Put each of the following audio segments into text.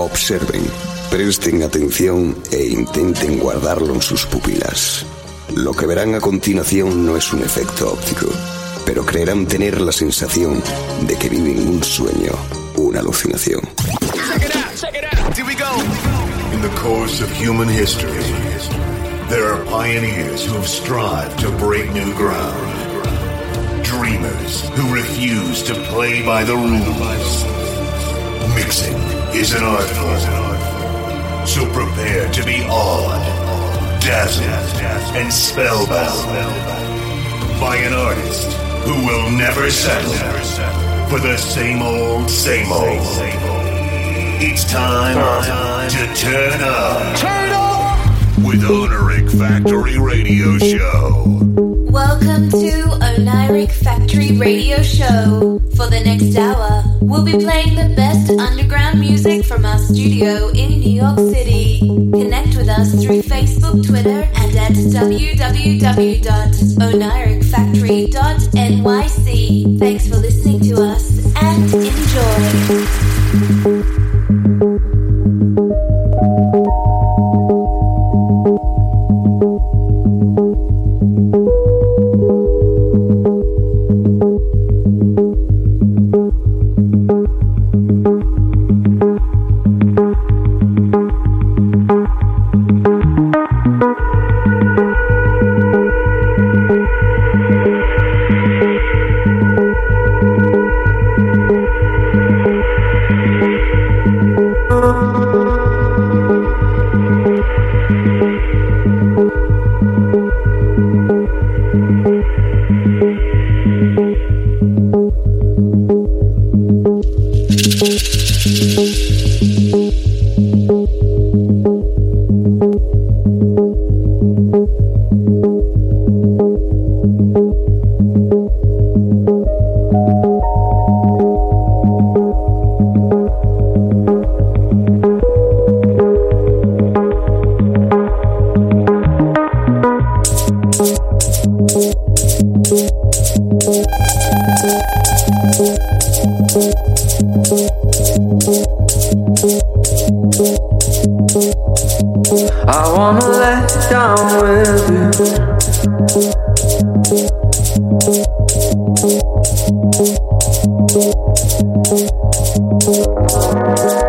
Observen, presten atención e intenten guardarlo en sus pupilas. Lo que verán a continuación no es un efecto óptico, pero creerán tener la sensación de que viven un sueño, una alucinación. In the course of human history, there are pioneers who have strived to break new ground. Dreamers who refuse to play by the rules. Mixing is an art form. So prepare to be awed, dazzled, and spellbound by an artist who will never settle for the same old, same old. It's time, to turn up. Turn up with Oniric Factory Radio Show. Welcome to Oniric Factory Radio Show. For the next hour, we'll be playing the best underground music from our studio in New York City. Connect with us through Facebook, Twitter, and at www.oniricfactory.nyc. Thanks for listening to us and enjoy. There'll be a day when you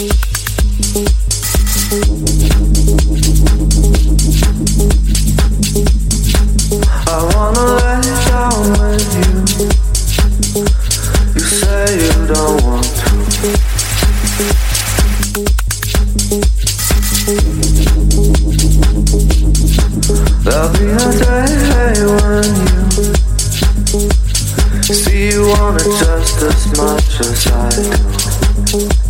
See you down with You. You say you don't want to. Do it on you See you on it just as much as I I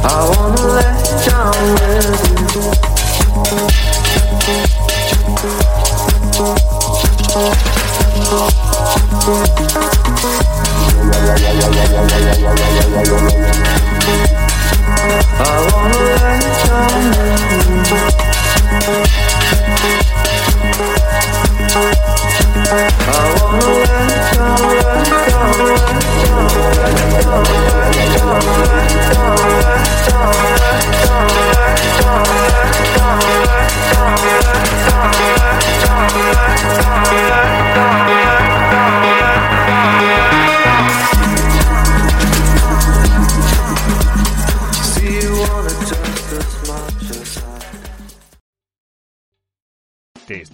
I wanna lay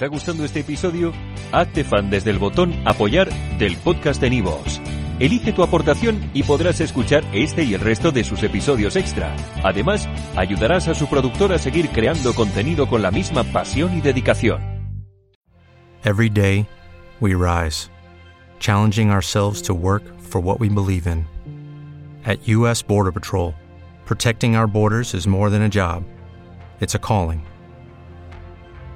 está gustando este episodio? Hazte fan desde el botón Apoyar del podcast de Nivos. Elige tu aportación y podrás escuchar este y el resto de sus episodios extra. Además, ayudarás a su productor a seguir creando contenido con la misma pasión y dedicación. Every day, we rise, challenging ourselves to work for what we believe in. At U.S. Border Patrol, protecting our borders is more than a job, it's a calling.